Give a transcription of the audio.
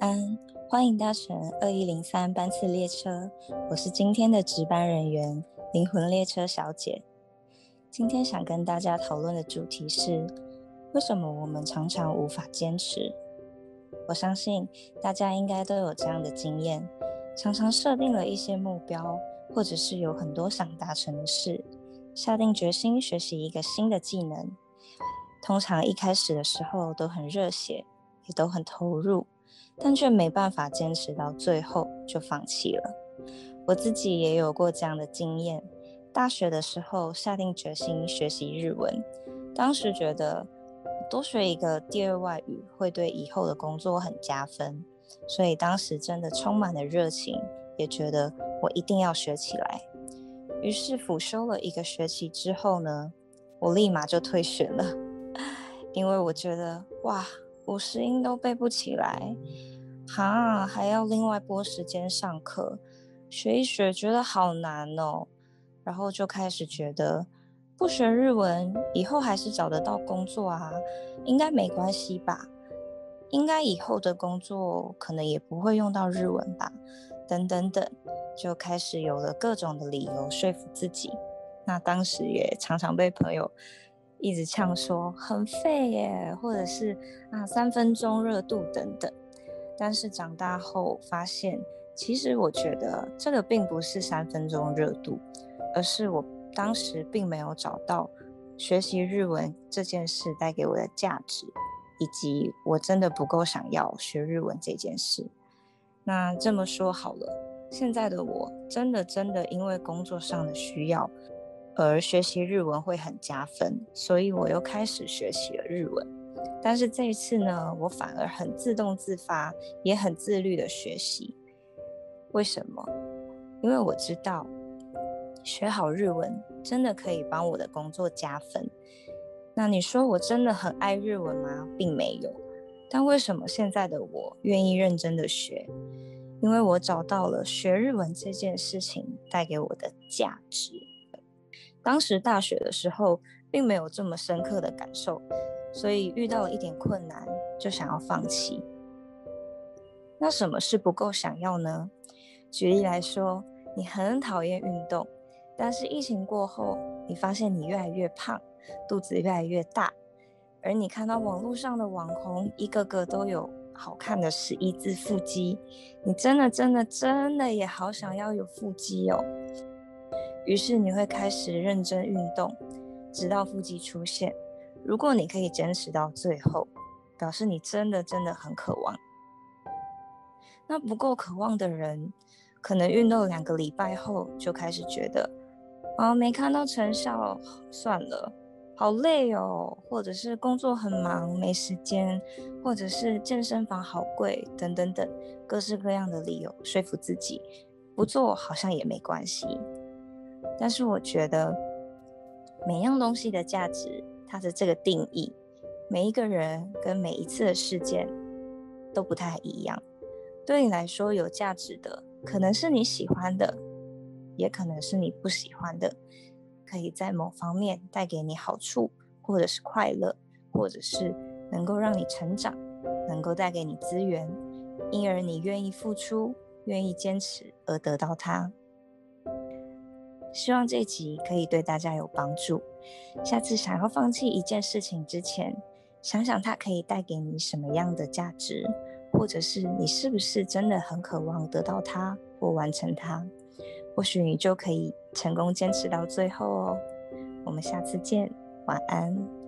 安，欢迎搭乘二一零三班次列车，我是今天的值班人员灵魂列车小姐。今天想跟大家讨论的主题是：为什么我们常常无法坚持？我相信大家应该都有这样的经验，常常设定了一些目标，或者是有很多想达成的事，下定决心学习一个新的技能。通常一开始的时候都很热血，也都很投入，但却没办法坚持到最后就放弃了。我自己也有过这样的经验。大学的时候下定决心学习日文，当时觉得多学一个第二外语会对以后的工作很加分，所以当时真的充满了热情，也觉得我一定要学起来。于是辅修了一个学期之后呢，我立马就退学了。因为我觉得哇，五十音都背不起来，哈，还要另外拨时间上课学一学，觉得好难哦。然后就开始觉得不学日文以后还是找得到工作啊，应该没关系吧？应该以后的工作可能也不会用到日文吧？等等等，就开始有了各种的理由说服自己。那当时也常常被朋友。一直呛说很废耶，或者是啊三分钟热度等等。但是长大后发现，其实我觉得这个并不是三分钟热度，而是我当时并没有找到学习日文这件事带给我的价值，以及我真的不够想要学日文这件事。那这么说好了，现在的我真的真的因为工作上的需要。而学习日文会很加分，所以我又开始学习了日文。但是这一次呢，我反而很自动自发，也很自律的学习。为什么？因为我知道学好日文真的可以帮我的工作加分。那你说我真的很爱日文吗？并没有。但为什么现在的我愿意认真的学？因为我找到了学日文这件事情带给我的价值。当时大学的时候，并没有这么深刻的感受，所以遇到了一点困难就想要放弃。那什么是不够想要呢？举例来说，你很讨厌运动，但是疫情过后，你发现你越来越胖，肚子越来越大，而你看到网络上的网红一个个都有好看的十一字腹肌，你真的真的真的也好想要有腹肌哦。于是你会开始认真运动，直到腹肌出现。如果你可以坚持到最后，表示你真的真的很渴望。那不够渴望的人，可能运动两个礼拜后就开始觉得，啊，没看到成效，算了，好累哦，或者是工作很忙没时间，或者是健身房好贵，等等等，各式各样的理由说服自己，不做好像也没关系。但是我觉得每样东西的价值，它的这个定义，每一个人跟每一次的事件都不太一样。对你来说有价值的，可能是你喜欢的，也可能是你不喜欢的。可以在某方面带给你好处，或者是快乐，或者是能够让你成长，能够带给你资源，因而你愿意付出，愿意坚持而得到它。希望这集可以对大家有帮助。下次想要放弃一件事情之前，想想它可以带给你什么样的价值，或者是你是不是真的很渴望得到它或完成它？或许你就可以成功坚持到最后哦。我们下次见，晚安。